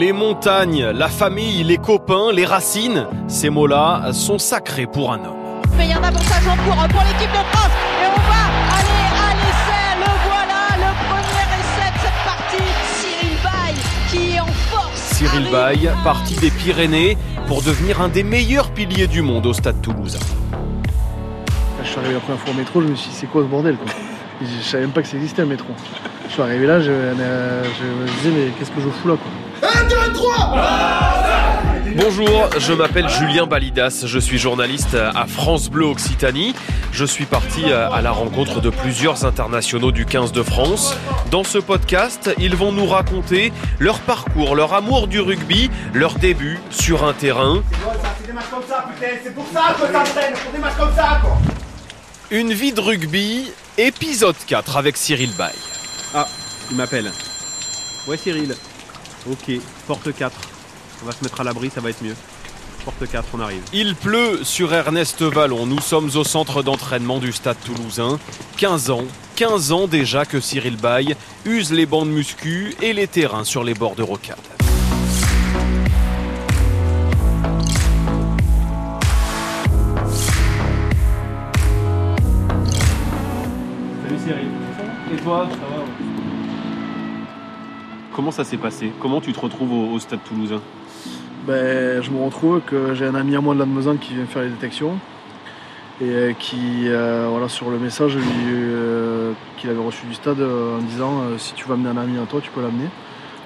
les montagnes, la famille, les copains, les racines, ces mots-là sont sacrés pour un homme. Mais il y a un avantage en cours pour l'équipe de France et on va aller à l'essai. Le voilà, le premier essai de cette partie. Cyril Bay qui est en force. Cyril. Bay, parti des Pyrénées pour devenir un des meilleurs piliers du monde au stade toulousain. Quand je suis arrivé la première fois au métro, je me suis dit c'est quoi ce bordel quoi Je savais même pas que ça existait un métro. Je suis arrivé là, je, euh, je me disais mais qu'est-ce que je fous là quoi Bonjour, je m'appelle Julien Balidas, je suis journaliste à France Bleu Occitanie. Je suis parti à la rencontre de plusieurs internationaux du 15 de France. Dans ce podcast, ils vont nous raconter leur parcours, leur amour du rugby, leur début sur un terrain, une vie de rugby, épisode 4 avec Cyril Bay. Ah, il m'appelle. Ouais Cyril. Ok, porte 4. On va se mettre à l'abri, ça va être mieux. Porte 4, on arrive. Il pleut sur Ernest Vallon. Nous sommes au centre d'entraînement du stade toulousain. 15 ans, 15 ans déjà que Cyril Bay use les bancs de muscu et les terrains sur les bords de rocade. Comment ça s'est passé? Comment tu te retrouves au, stade toulousain? Ben, Je me retrouve que j'ai un ami à moi de Lannemezan qui vient faire les détections et euh, qui, euh, voilà, sur le message euh, qu'il avait reçu du stade en disant si tu veux amener un ami à toi, tu peux l'amener.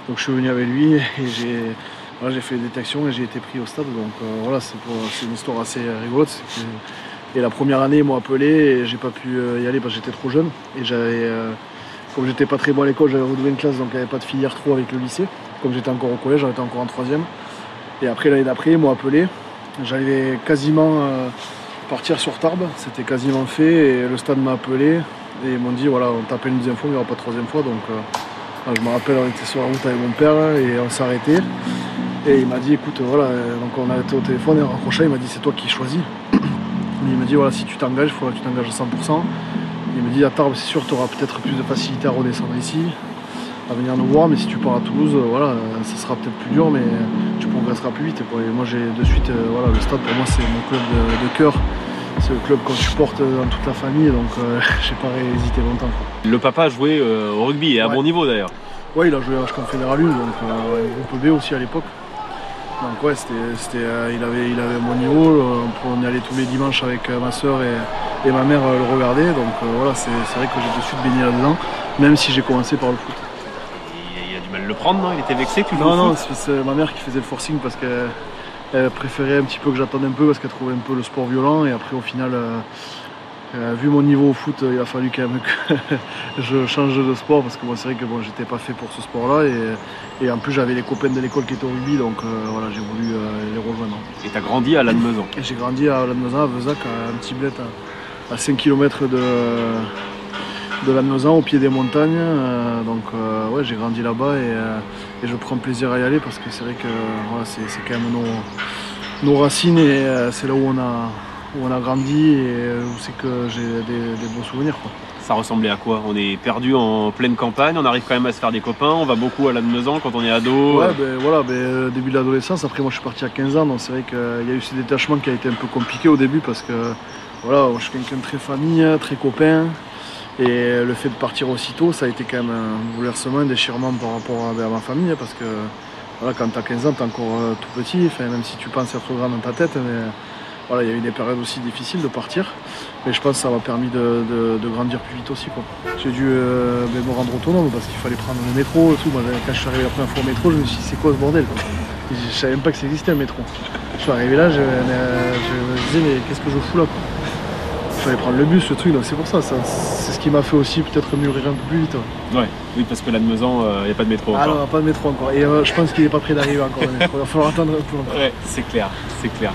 Donc je suis venu avec lui et j'ai fait les détections et j'ai été pris au stade. Donc voilà, c'est une histoire assez rigolote. et la première année, ils m'ont appelé et j'ai pas pu y aller parce que j'étais trop jeune. Et j'avais, comme j'étais pas très bon à l'école, j'avais redoublé une classe donc il n'y avait pas de filière trop avec le lycée. Comme j'étais encore au collège, j'étais encore en troisième. Et après l'année d'après, ils m'ont appelé. J'allais quasiment euh, partir sur Tarbes, c'était quasiment fait. Et le stade m'a appelé et ils m'ont dit voilà, on t'appelle une deuxième fois, mais il n'y aura pas de troisième fois. Donc euh, voilà, je me rappelle, on était sur la route avec mon père et on s'est arrêté. Et il m'a dit écoute, voilà, donc on a été au téléphone et on raccroché, il m'a dit c'est toi qui choisis. Il m'a dit voilà, si tu t'engages, il faudra que tu t'engages à 100%. Il me dit à Tarbes, c'est sûr, tu auras peut-être plus de facilité à redescendre ici, à venir nous voir, mais si tu pars à Toulouse, euh, voilà, euh, ça sera peut-être plus dur, mais tu progresseras plus vite. Et moi, j'ai de suite, euh, voilà, le stade pour moi, c'est mon club de, de cœur. C'est le club qu'on supporte dans toute la famille, donc euh, j'ai pas hésité longtemps. quoi. Le papa a joué euh, au rugby et à Ouais. bon niveau d'ailleurs. Ouais, il a joué à Confédéral 1, donc euh, groupe B aussi à l'époque. Donc ouais, c'était, il, avait, il avait mon niveau. euh, on y allait tous les dimanches avec ma soeur et, et ma mère euh, le regarder. Donc euh, voilà, c'est, vrai que j'ai de suite baigné là-dedans, même si j'ai commencé par le foot. Il, a du mal à le prendre, non? Il était vexé que tu Non, non, c'est, ma mère qui faisait le forcing parce qu'elle elle préférait un petit peu que j'attende un peu parce qu'elle trouvait un peu le sport violent. Et après, au final, euh, euh, vu mon niveau au foot, il a fallu quand même que je change de sport parce que bon, c'est vrai que bon, j'étais pas fait pour ce sport-là. Et, et en plus, j'avais les copains de l'école qui étaient au rugby, donc euh, voilà, j'ai voulu les rejoindre. Et t'as grandi à Lannemezan? J'ai grandi à Lannemezan, à Vezac, à un petit bled à, à 5 km de, de Lannemezan, au pied des montagnes. Euh, donc euh, ouais, j'ai grandi là-bas et, euh, et je prends plaisir à y aller parce que c'est vrai que voilà, c'est, c'est quand même nos, nos racines et c'est là où on a, où on a grandi et où c'est que j'ai des, des beaux souvenirs. Quoi. Ça ressemblait à quoi? On est perdu en pleine campagne, on arrive quand même à se faire des copains, on va beaucoup à Lannemezan quand on est ado. Ouais, ben voilà, ben, début de l'adolescence. Après, moi, je suis parti à 15 ans, donc c'est vrai qu'il y a eu ce détachement qui a été un peu compliqué au début parce que voilà, je suis quelqu'un de très famille, très copain. Et le fait de partir aussitôt, ça a été quand même un bouleversement, un déchirement par rapport à, ma famille hein, parce que voilà, quand tu as 15 ans, tu es encore euh, tout petit, même si tu penses être grand dans ta tête. Mais voilà, il y a eu des périodes aussi difficiles de partir. Mais je pense que ça m'a permis de, grandir plus vite aussi. J'ai dû euh, ben, me rendre autonome parce qu'il fallait prendre le métro et tout. Quand je suis arrivé la première fois au métro, je me suis dit c'est quoi ce bordel quoi? Je savais même pas que ça existait un métro. Je suis arrivé là, je, euh, me disais mais qu'est-ce que je fous là fallait prendre le bus, le truc, donc c'est pour ça, ça c'est ce qui m'a fait aussi peut-être mûrir un peu plus vite. ouais. Ouais, oui, parce que Lannemezan, il n'y a pas de métro Ah encore. non, pas de métro encore. Et euh, je pense qu'il n'est pas prêt d'arriver encore. Il va falloir attendre un peu longtemps. Ouais, c'est clair, c'est clair.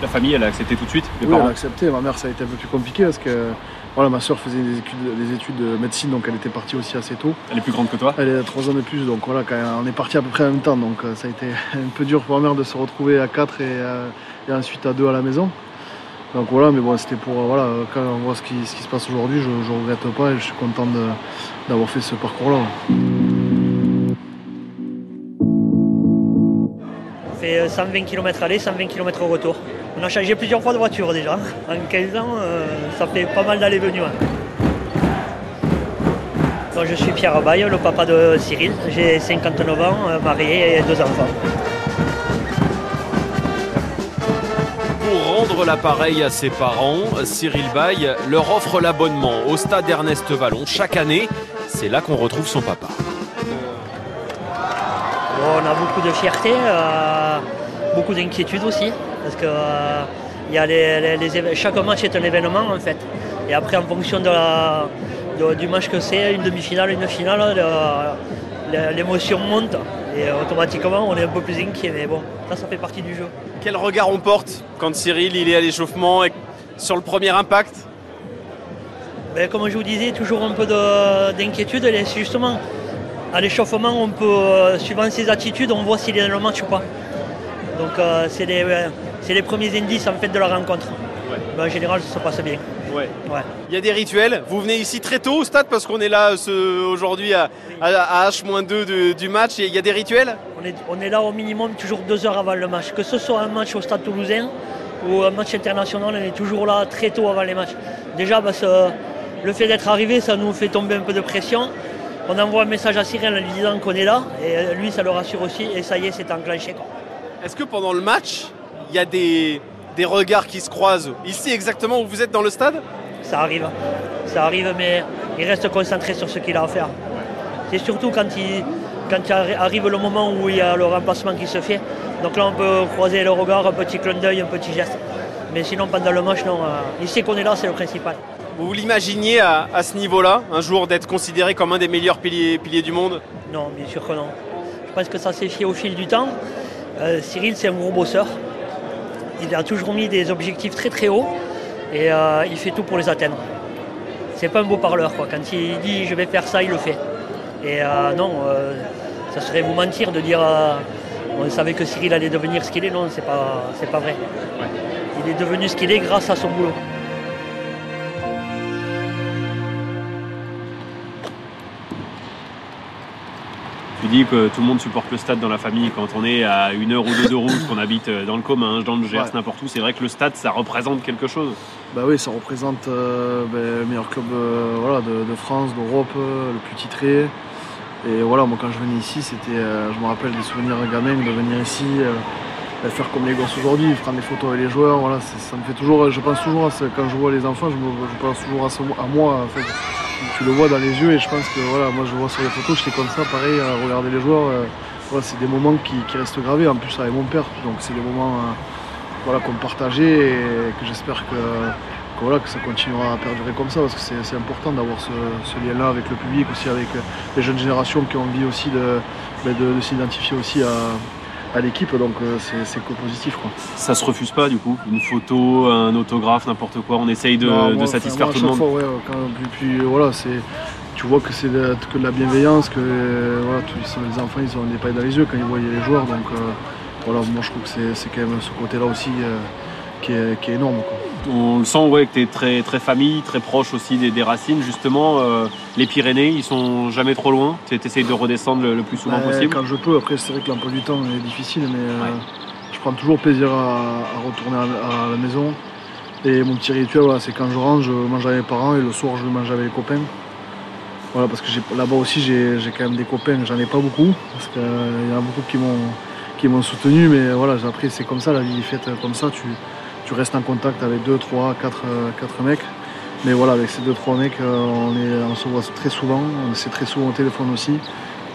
La famille, elle a accepté tout de suite, les Oui, elle a accepté. Ma mère, ça a été un peu plus compliqué parce que voilà, ma soeur faisait des études, des études de médecine, donc elle était partie aussi assez tôt. Elle est plus grande que toi Elle est trois ans de plus, donc voilà, quand on est parti à peu près en même temps, donc euh, ça a été un peu dur pour ma mère de se retrouver à 4 et, euh, et ensuite à 2 à la maison. Donc voilà, mais bon, c'était pour euh, voilà, quand on voit ce qui, ce qui se passe aujourd'hui, je ne regrette pas et je suis content d'avoir fait ce parcours-là. ouais. fait 120 km aller, 120 km retour. On a changé plusieurs fois de voiture déjà. En 15 ans, euh, ça fait pas mal d'aller-venue. hein. Donc, je suis Pierre Baye, le papa de Cyril. J'ai 59 ans, euh, marié et deux enfants. L'appareil à ses parents, Cyril Bay leur offre l'abonnement au stade Ernest Vallon chaque année. C'est là qu'on retrouve son papa. On a beaucoup de fierté, euh, beaucoup d'inquiétude aussi, parce que euh, y a chaque match est un événement en fait. Et après, en fonction du match que c'est, une demi-finale, une finale, le- le- l'émotion monte. Et automatiquement, on est un peu plus inquiet. Mais bon, ça, ça fait partie du jeu. Quel regard on porte quand Cyril il est à l'échauffement et sur le premier impact? Ben, comme je vous disais, toujours un peu de- d'inquiétude. Justement, à l'échauffement, on peut, euh, suivant ses attitudes, on voit s'il est dans le match ou pas. Donc euh, c'est les, euh, les premiers indices en fait de la rencontre. Mais en général, ça se passe bien. Ouais. Ouais. Il y a des rituels. Vous venez ici très tôt au stade parce qu'on est là ce- aujourd'hui à, à- à H-2 de- du match. Et il y a des rituels On est, on est là au minimum toujours deux heures avant le match. Que ce soit un match au stade toulousain ou un match international, on est toujours là très tôt avant les matchs. Déjà, parce que le fait d'être arrivé, ça nous fait tomber un peu de pression. On envoie un message à Cyril en lui disant qu'on est là, et lui, ça le rassure aussi, et ça y est, c'est enclenché. Est-ce que pendant le match, il y a des, des regards qui se croisent Ici exactement où vous êtes dans le stade Ça arrive, ça arrive, mais il reste concentré sur ce qu'il a à faire. C'est surtout quand, il, quand arrive le moment où il y a le remplacement qui se fait. Donc là, on peut croiser le regard, un petit clin d'œil, un petit geste. Mais sinon, pendant le match, non. euh, il sait qu'on est là, c'est le principal. Vous l'imaginiez à, à ce niveau-là, un jour d'être considéré comme un des meilleurs piliers, piliers du monde? Non, bien sûr que non. Je pense que ça s'est fait au fil du temps. Euh, Cyril, c'est un gros bosseur. Il a toujours mis des objectifs très très hauts et euh, il fait tout pour les atteindre. C'est pas un beau parleur, quoi. Quand il dit je vais faire ça, il le fait. Et euh, non, euh, ça serait vous mentir de dire on savait que Cyril allait devenir ce qu'il est. Non, c'est pas, c'est pas vrai. Il est devenu ce qu'il est grâce à son boulot. Dis que tout le monde supporte le stade dans la famille quand on est à une heure ou deux de route, qu'on habite dans le commun, dans le Gers, Ouais. n'importe où. C'est vrai que le stade, ça représente quelque chose. Bah oui, ça représente euh, ben, le meilleur club euh, voilà, de, de France, d'Europe, euh, le plus titré. Et voilà, moi quand je venais ici, c'était, euh, je me rappelle des souvenirs gamins de venir ici, euh, faire comme les gosses aujourd'hui, prendre des photos avec les joueurs. Voilà, ça me fait toujours, je pense toujours à ce, quand je vois les enfants, je, me- je pense toujours à, ce- à moi. en fait. Tu le vois dans les yeux et je pense que voilà, moi je vois sur les photos, j'étais comme ça, pareil, à regarder les joueurs. euh, voilà, c'est des moments qui, restent gravés. En plus avec mon père, donc c'est des moments euh, voilà, qu'on partageait et que j'espère que, voilà, que ça continuera à perdurer comme ça parce que c'est important d'avoir ce, lien-là avec le public, aussi avec les jeunes générations qui ont envie aussi de, ben, de- de s'identifier aussi à, à l'équipe, donc euh, c'est que positif. Quoi. Ça se refuse pas du coup Une photo, un autographe, n'importe quoi. On essaye de, Non, de moi, satisfaire tout le monde. chaque Fois, ouais, quand- puis, puis, voilà, c'est, tu vois que c'est de, que de la bienveillance, que euh, voilà, tous les enfants ils ont des pailles dans les yeux quand ils voient les joueurs. Donc euh, voilà, moi je trouve que c'est, c'est quand même ce côté-là aussi euh, qui, est, qui est énorme. Quoi. On le sent ouais, que tu es très, très famille, très proche aussi des, des racines. Justement, euh, les Pyrénées, ils sont jamais trop loin. Tu essayes de redescendre le, le plus souvent Ben, possible. Quand je peux, après c'est vrai que l'emploi du temps est difficile, mais euh, Ouais. je prends toujours plaisir à, à retourner à, à la maison. Et mon petit rituel, voilà, c'est quand je rentre, je mange avec mes parents et le soir je mange avec les copains. Voilà, parce que là-bas aussi j'ai quand même des copains, j'en ai pas beaucoup, parce qu'il y en a beaucoup qui m'ont qui m'ont soutenu, mais voilà, après c'est comme ça, la vie est faite comme ça, tu, tu restes en contact avec 2, 3, 4, mecs. Mais voilà, avec ces 2-3 mecs, euh, on, est, on se voit très souvent, on s'est très souvent au téléphone aussi.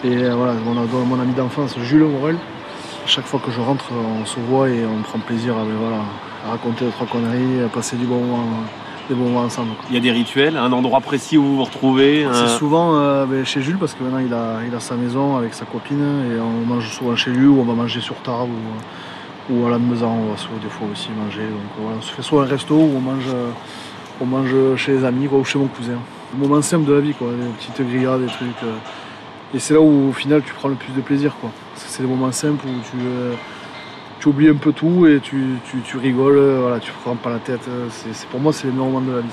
Et euh, voilà, mon, mon ami d'enfance, Jules Morel, chaque fois que je rentre, on se voit et on prend plaisir à, ben, voilà, à raconter deux, trois conneries, à passer du bon moment, des bons moments ensemble. quoi. Il y a des rituels, un endroit précis où vous vous retrouvez. C'est souvent euh, ben, chez Jules parce que maintenant il a, il a sa maison avec sa copine et on mange souvent chez lui ou on va manger sur table ou, ou à la maison, on va souvent des fois aussi manger. Donc voilà, on se fait soit un resto ou on mange, euh, on mange chez les amis ou chez mon cousin. Le moment simple de la vie, quoi, des petites grillades, des trucs. euh, et c'est là où au final tu prends le plus de plaisir. Quoi. C'est des moments simples où tu, euh, tu oublies un peu tout et tu, tu, tu rigoles, euh, voilà, tu ne prends pas la tête. euh, c'est- pour moi c'est les meilleurs moments de la vie.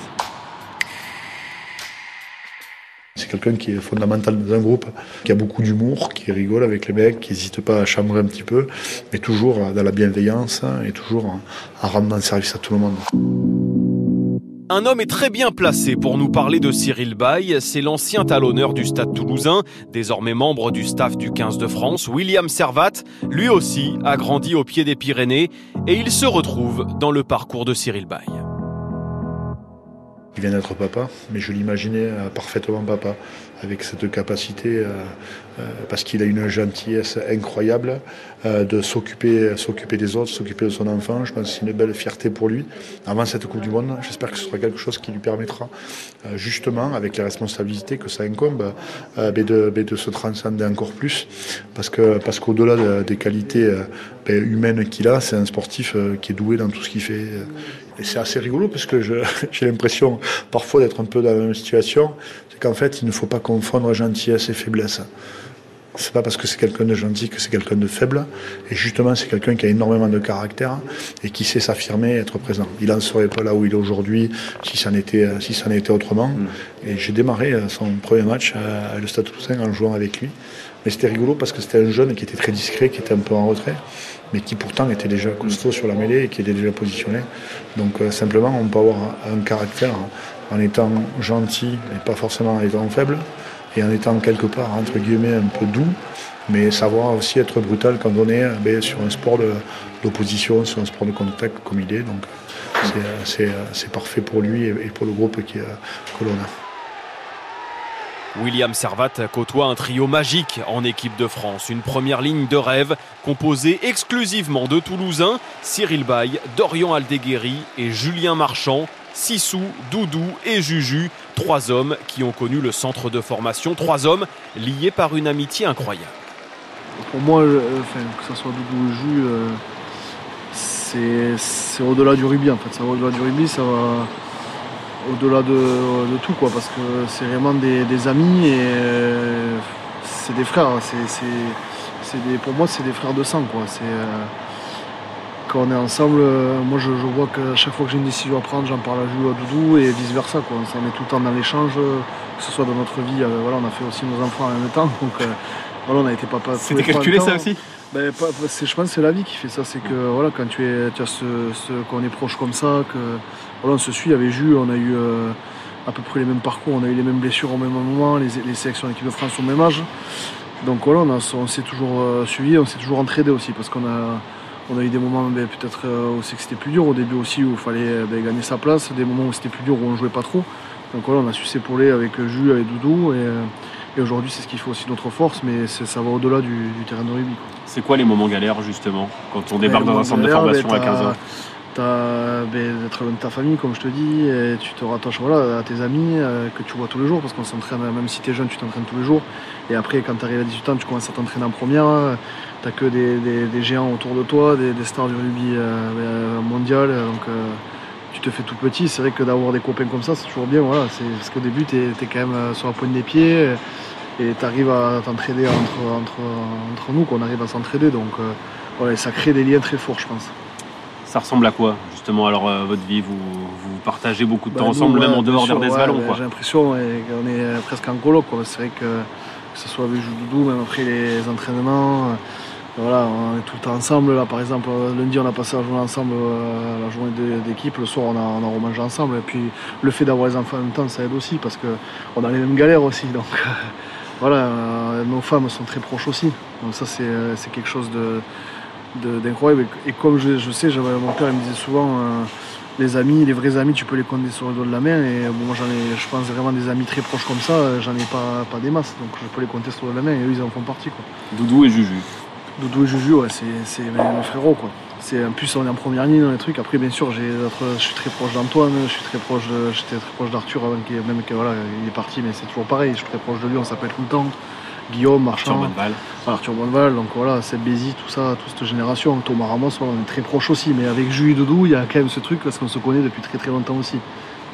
C'est quelqu'un qui est fondamental dans un groupe, qui a beaucoup d'humour, qui rigole avec les mecs, qui n'hésite pas à chambrer un petit peu, mais toujours dans la bienveillance et toujours à rendre service à tout le monde. Un homme est très bien placé pour nous parler de Cyril Bay. C'est l'ancien talonneur du Stade toulousain, désormais membre du staff du 15 de France, William Servat. Lui aussi a grandi au pied des Pyrénées et il se retrouve dans le parcours de Cyril Bay. Il vient d'être papa, mais je l'imaginais euh, parfaitement papa, avec cette capacité, euh, euh, parce qu'il a une gentillesse incroyable, de s'occuper, s'occuper des autres, s'occuper de son enfant. Je pense que c'est une belle fierté pour lui. Avant cette Coupe du Monde, j'espère que ce sera quelque chose qui lui permettra, justement, avec les responsabilités que ça incombe, de, de, se transcender encore plus, parce que parce qu'au-delà des qualités ben, humaines qu'il a, c'est un sportif qui est doué dans tout ce qu'il fait. Et c'est assez rigolo parce que j'ai l'impression parfois d'être un peu dans la même situation. C'est qu'en fait, il ne faut pas confondre gentillesse et faiblesse. C'est pas parce que c'est quelqu'un de gentil que c'est quelqu'un de faible. Et justement, c'est quelqu'un qui a énormément de caractère et qui sait s'affirmer et être présent. Il n'en serait pas là où il est aujourd'hui si ça n'était si ça n'était autrement. Mm. Et j'ai démarré euh, son premier match à le Stade Toulousain en jouant avec lui. Mais c'était rigolo parce que c'était un jeune qui était très discret, qui était un peu en retrait mais qui pourtant était déjà costaud sur la mêlée et qui était déjà positionné. Donc euh, simplement, on peut avoir un caractère en étant gentil et pas forcément en étant faible, et en étant quelque part, entre guillemets, un peu doux, mais savoir aussi être brutal quand on est ben, sur un sport d'opposition, sur un sport de contact comme il est. Donc c'est parfait pour lui et pour le groupe qui, que l'on a. William Servat côtoie un trio magique en équipe de France. Une première ligne de rêve composée exclusivement de Toulousains, Cyril Bay, Dorian Aldeguerri et Julien Marchand. Sissou, Doudou et Juju, trois hommes qui ont connu le centre de formation, trois hommes liés par une amitié incroyable. Pour moi, euh, que ce soit Doudou ou Juju, euh, c'est au-delà du rugby en. Ça va au-delà du rugby, ça va au-delà de, tout, quoi, parce que c'est vraiment des, amis et euh, c'est des frères. Des, pour moi, c'est des frères de sang. Quoi. Euh, quand on est ensemble, euh, moi je, vois que chaque fois que j'ai une décision à prendre, j'en parle à Jules, à Doudou et vice versa. Quoi. On est tout le temps dans l'échange, que ce soit dans notre vie. voilà, on a fait aussi nos enfants en même temps. Donc voilà, on a été papa. C'était calculé ça aussi ben, je pense que c'est la vie qui fait ça. C'est que voilà, quand tu es, tu as ce, qu'on est proche comme ça, que voilà, on se suit avec Jules, on a eu euh, à peu près les mêmes parcours, on a eu les mêmes blessures au même moment, les, les sélections d'équipe de France au même âge. Donc voilà, on, s'est toujours euh, suivi, on s'est toujours entraidé aussi parce qu'on a, on a eu des moments ben, peut-être euh, où c'était plus dur, au début aussi où il fallait ben, gagner sa place, des moments où c'était plus dur où on jouait pas trop. Donc voilà, on a su s'épauler avec Jules, avec Doudou. Et, et aujourd'hui c'est ce qui fait aussi notre force, mais ça va au-delà du, terrain de rugby. C'est quoi les moments galères justement quand on débarque dans un centre de formation à 15 ans? Ben, d'être loin de ta famille, comme je te dis, et tu te rattaches voilà, à tes amis euh, que tu vois tous les jours, parce qu'on s'entraîne, même si tu es jeune, tu t'entraînes tous les jours. Et après, quand tu arrives à 18 ans, tu commences à t'entraîner en première, tu n'as que des, géants autour de toi, des, stars du rugby euh, ben, mondial, donc euh, tu te fais tout petit. C'est vrai que d'avoir des copains comme ça, c'est toujours bien, voilà, parce qu'au début, tu es, quand même sur la pointe des pieds, et tu arrives à t'entraider entre, entre, entre, nous, qu'on arrive à s'entraider, donc voilà, ça crée des liens très forts, je pense ça ressemble à quoi justement alors euh, votre vie vous, vous, partagez beaucoup de bah, temps ensemble, même en dehors des ballons J'ai l'impression qu'on est euh, presque en coloc. C'est vrai que, que ce soit avec Doudou, même après les entraînements, euh, voilà, on est tout le temps ensemble. Là, par exemple, lundi, on a passé la journée ensemble, la journée d'équipe. Le soir, on a, on a remangé ensemble. Et puis, le fait d'avoir les enfants en même temps, ça aide aussi parce qu'on a les mêmes galères aussi. Donc, voilà, nos femmes sont très proches aussi. Donc, ça, c'est quelque chose de d'incroyable. Et, comme je, sais, mon père il me disait souvent, euh, les amis, les vrais amis, tu peux les compter sur le dos de la main. Et bon, moi j'en ai, je pense vraiment des amis très proches comme ça, euh, j'en ai pas, pas des masses, donc je peux les compter sur le dos de la main et eux ils en font partie. Quoi. Doudou et Juju. Doudou et Juju, ouais, c'est mes, frérots quoi. C'est en plus on est en première ligne dans les trucs. Après bien sûr j'ai je suis très proche d'Antoine, je suis très proche j'étais très proche d'Arthur avant qu'il même que voilà il est parti, mais c'est toujours pareil. Je suis très proche de lui, on s'appelle tout le temps. Guillaume, Marchand, Arthur Bonneval, donc voilà, Seb Bézi, tout ça, toute cette génération. Thomas Ramos, on est très proches aussi, mais avec Jules et Doudou, il y a quand même ce truc parce qu'on se connaît depuis très très longtemps aussi.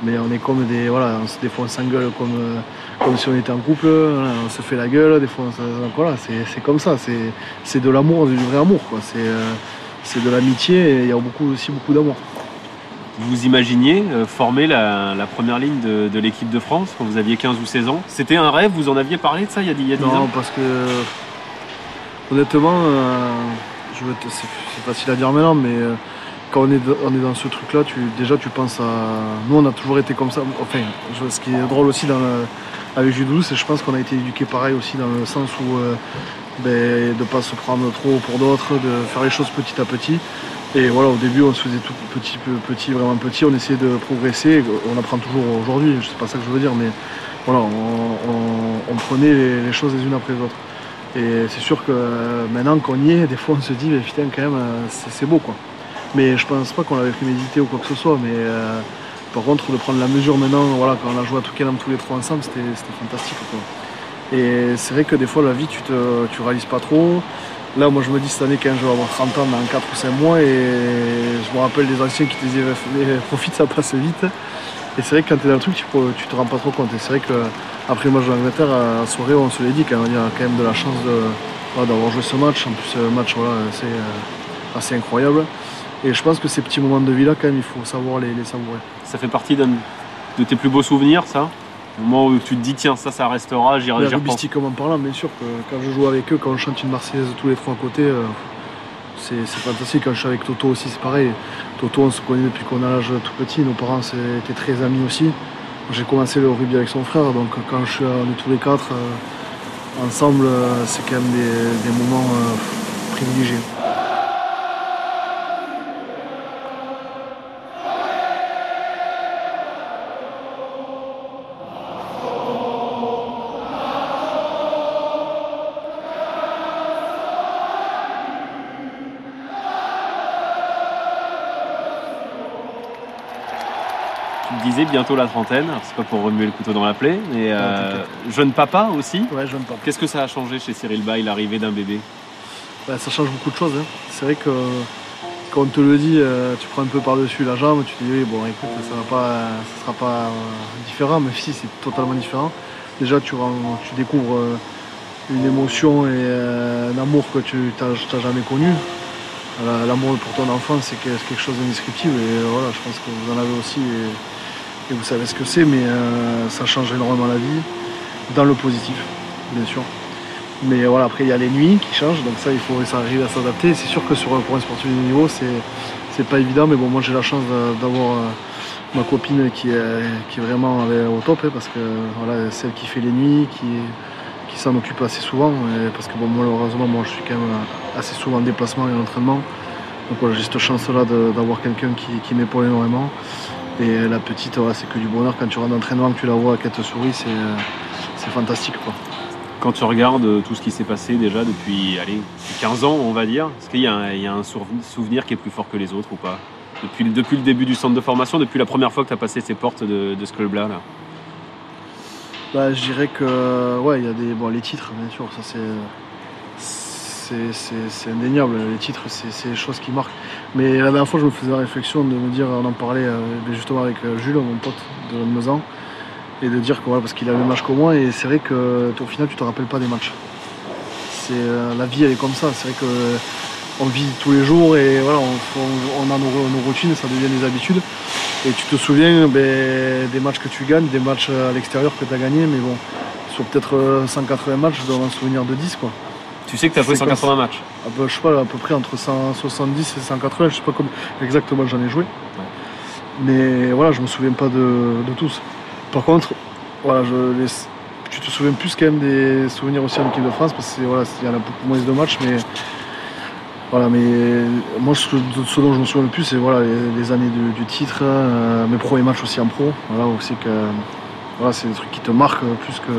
Mais on est comme des. Voilà, des fois on s'engueule comme, euh, comme si on était en couple, on se fait la gueule, des fois voilà, c'est comme ça, c'est de l'amour, du vrai amour, quoi. C'est euh, de l'amitié et il y a beaucoup, aussi beaucoup d'amour. Vous imaginiez euh, former la, la première ligne de, de l'équipe de France quand vous aviez 15 ou 16 ans? C'était un rêve, vous en aviez parlé de ça il y a, il y a 10 Non, ans? parce que honnêtement, euh, c'est facile à dire maintenant, mais euh, quand on est, de- on est dans ce truc-là, tu, déjà tu penses à. Nous, on a toujours été comme ça. Enfin, ce qui est drôle aussi dans le- avec Judo, c'est je pense qu'on a été éduqués pareil aussi dans le sens où euh, ben, de pas se prendre trop pour d'autres, de faire les choses petit à petit. Et voilà, au début, on se faisait tout petit, petit, vraiment petit. On essayait de progresser. On apprend toujours aujourd'hui. C'est pas ça que je veux dire, mais voilà, on, prenait les, choses les unes après les autres. Et c'est sûr que euh, maintenant qu'on y est, des fois on se dit, mais putain, quand même, euh, c'est beau quoi. Mais je pense pas qu'on l'avait prémédité ou quoi que ce soit. Mais euh, par contre, de prendre la mesure maintenant, voilà, quand on a joué à Touquet tous les trois ensemble, c'était c'était fantastique. Quoi. Et c'est vrai que des fois, la vie, tu te tu réalises pas trop. Là, moi, je me dis cette année, quand je vais avoir 30 ans dans 4 ou 5 mois, et je me rappelle des anciens qui disaient, mais profite, ça passe vite. Et c'est vrai que quand tu es dans le truc, tu, te rends pas trop compte. Et c'est vrai que après le match de l'Angleterre, à la soirée, on se l'est dit, quand il y a quand même de la chance d'avoir joué ce match. En plus, un match voilà, assez, euh, assez incroyable. Et je pense que ces petits moments de vie-là, quand même, il faut savoir les, les savourer. Ça fait partie de tes plus beaux souvenirs, ça? Au moment où tu te dis, tiens, ça, ça restera, j'irai repense. rubistiquement parlant, bien sûr, que quand je joue avec eux, quand on chante une Marseillaise tous les trois à côté, euh, c'est fantastique. Quand je suis avec Toto aussi, c'est pareil. Toto, on se connaît depuis qu'on a l'âge tout petit. Nos parents étaient très amis aussi. J'ai commencé le rugby avec son frère, donc quand je suis, on est tous les quatre euh, ensemble, euh, c'est quand même des, des moments privilégiés. Me disais bientôt la trentaine, Alors, c'est pas pour remuer le couteau dans la plaie, mais euh, jeune papa aussi. Ouais, ne. Qu'est-ce que ça a changé chez Cyril Bay, l'arrivée d'un bébé? Bah, ça change beaucoup de choses. hein. C'est vrai que quand on te le dit, euh, tu prends un peu par-dessus la jambe, tu te dis oui, bon écoute, ça pas, ça sera pas euh, différent, mais si c'est totalement différent. Déjà tu, découvres euh, une émotion et euh, un amour que tu n'as jamais connu. Voilà, L'amour pour ton enfant c'est que- c'est quelque chose d'indescriptible et euh, voilà, je pense que vous en avez aussi et, vous savez ce que c'est, mais euh, ça change énormément la vie, dans le positif, bien sûr. Mais voilà, après il y a les nuits qui changent, donc ça il faut ça arrive à s'adapter. C'est sûr que sur, pour un sportif de niveau, c'est pas évident, mais bon moi j'ai la chance d'a- d'avoir euh, ma copine qui est, qui est vraiment au top, hein, parce que voilà, celle qui fait les nuits, qui, qui s'en occupe assez souvent, parce que bon malheureusement moi je suis quand même euh, assez souvent en déplacement et en entraînement. Donc voilà, j'ai cette chance là d'avoir quelqu'un qui, qui m'épaule énormément. Et la petite, c'est que du bonheur quand tu rentres d'entraînement, que tu la vois, qu'elle te sourit, c'est euh, c'est fantastique quoi. Quand tu regardes euh, tout ce qui s'est passé déjà depuis allez, 15 ans, on va dire, est-ce qu'il y a un, il y a un souv- souvenir qui est plus fort que les autres ou pas? Depuis, le- depuis le début du centre de formation, depuis la première fois que tu as passé ces portes de, de ce club-là là? Bah, je dirais que ouais, il y a des bon les titres bien sûr, ça c'est c'est- indéniable. Les titres, c'est des choses qui marquent. Mais la dernière fois, je me faisais la réflexion de me dire, on en parlait euh, ben, justement avec euh, Jules, mon pote de Lannemezan, et de dire que voilà, parce qu'il a le même match que moi, et c'est vrai que au final, tu te rappelles pas des matchs. Euh, la vie, elle est comme ça. C'est vrai que on vit tous les jours et on, a nos, routines, ça devient des habitudes. Et tu te souviens ben, des matchs que tu gagnes, des matchs à l'extérieur que tu as gagnés, mais bon, sur peut-être euh, 180 matchs, je dois en souvenir de 10 quoi. Tu sais que tu as joué C'est 180 matchs. Ah bah, je sais pas, à peu près entre 170 et 180, je sais pas combien exactement j'en ai joué. Mais voilà, je me souviens pas de, de tous. Par contre, voilà, je, les- tu te souviens plus quand même des souvenirs aussi en équipe de France, parce c'est- voilà, il y en a beaucoup moins de matchs, mais voilà, mais moi ce, ce dont je me souviens le plus, c'est voilà, les, les années du, du titre, euh, mes premiers matchs aussi en pro. Voilà, aussi que voilà, c'est des trucs qui te marquent plus que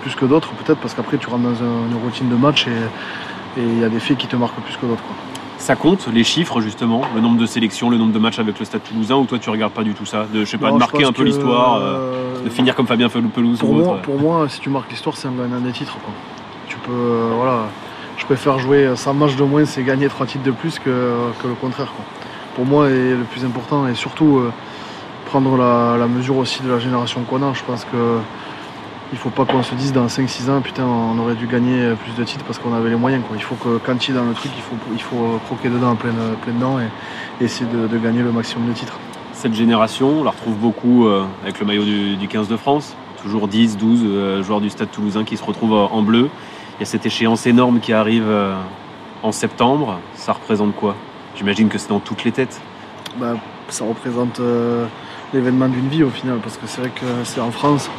plus que d'autres peut-être parce qu'après tu rentres dans un- une routine de match et il y a des faits qui te marquent plus que d'autres. quoi. Ça compte, les chiffres justement, le nombre de sélections, le nombre de matchs avec le Stade Toulousain, ou toi tu regardes pas du tout ça de, Je sais pas, Non, de marquer un peu l'histoire, euh, euh, de finir comme Fabien Pelouse Pour ou moi, autre. pour moi, si tu marques l'histoire, c'est un gagnant des titres. quoi. Tu peux, euh, voilà, je préfère jouer 100 matchs de moins et gagner 3 titres de plus que, que le contraire. quoi. Pour moi, est le plus important et surtout euh, prendre la, la mesure aussi de la génération qu'on a. Je pense que il faut pas qu'on se dise dans 5-6 ans, putain, on aurait dû gagner plus de titres parce qu'on avait les moyens. Quoi. Il faut que quand tu es dans le truc, il faut, il faut croquer dedans en plein, plein dedans et, et essayer de, de gagner le maximum de titres. cette génération. On la retrouve beaucoup euh, avec le maillot du, du 15 de France. Toujours 10, 12 euh, joueurs du Stade toulousain qui se retrouvent euh, en bleu. Il y a cette échéance énorme qui arrive euh, en septembre. Ça représente quoi? J'imagine que c'est dans toutes les têtes. Bah, ça représente euh, l'événement d'une vie au final, parce que c'est vrai que c'est en France.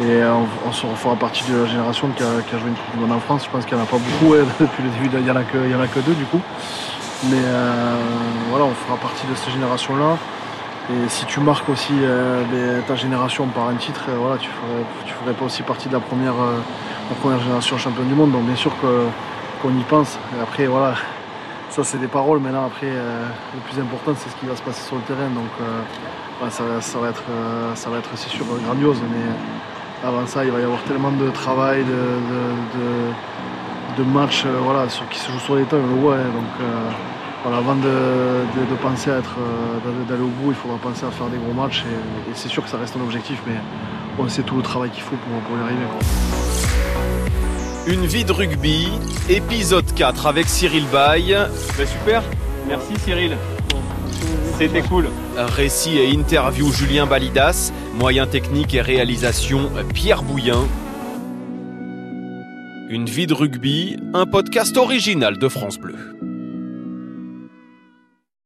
Et euh, on, on se fera partie de la génération qui a, joué une Coupe du Monde en France. Je pense qu'il n'y en a pas beaucoup depuis le début, il n'y en, a que- deux du coup. Mais euh, voilà, on fera partie de cette génération-là. Et si tu marques aussi euh, ben, ta génération par un titre, voilà, tu ne ferais, pas aussi partie de la première, la première génération championne du monde. Donc bien sûr qu'on y pense. Et après, voilà, ça c'est des paroles. Maintenant, après, euh, le plus important, c'est ce qui va se passer sur le terrain. Donc ça, va- être, ça être sûr grandiose. Mais avant ça, il va y avoir tellement de travail, de, de, matchs euh, voilà, sur, qui se jouent sur les temps, on le voit. donc euh, voilà, avant de, penser à être, euh, d'aller- au bout, il faudra penser à faire des gros matchs. Et, c'est sûr que ça reste un objectif, mais on sait tout le travail qu'il faut pour, pour y arriver. Une vie de rugby, épisode 4 avec Cyril Bay. Bah, super, merci Cyril. C'était cool. Récit et interview Julien Balidas. Moyens techniques et réalisation Pierre Bouillin. Une vie de rugby, un podcast original de France Bleu.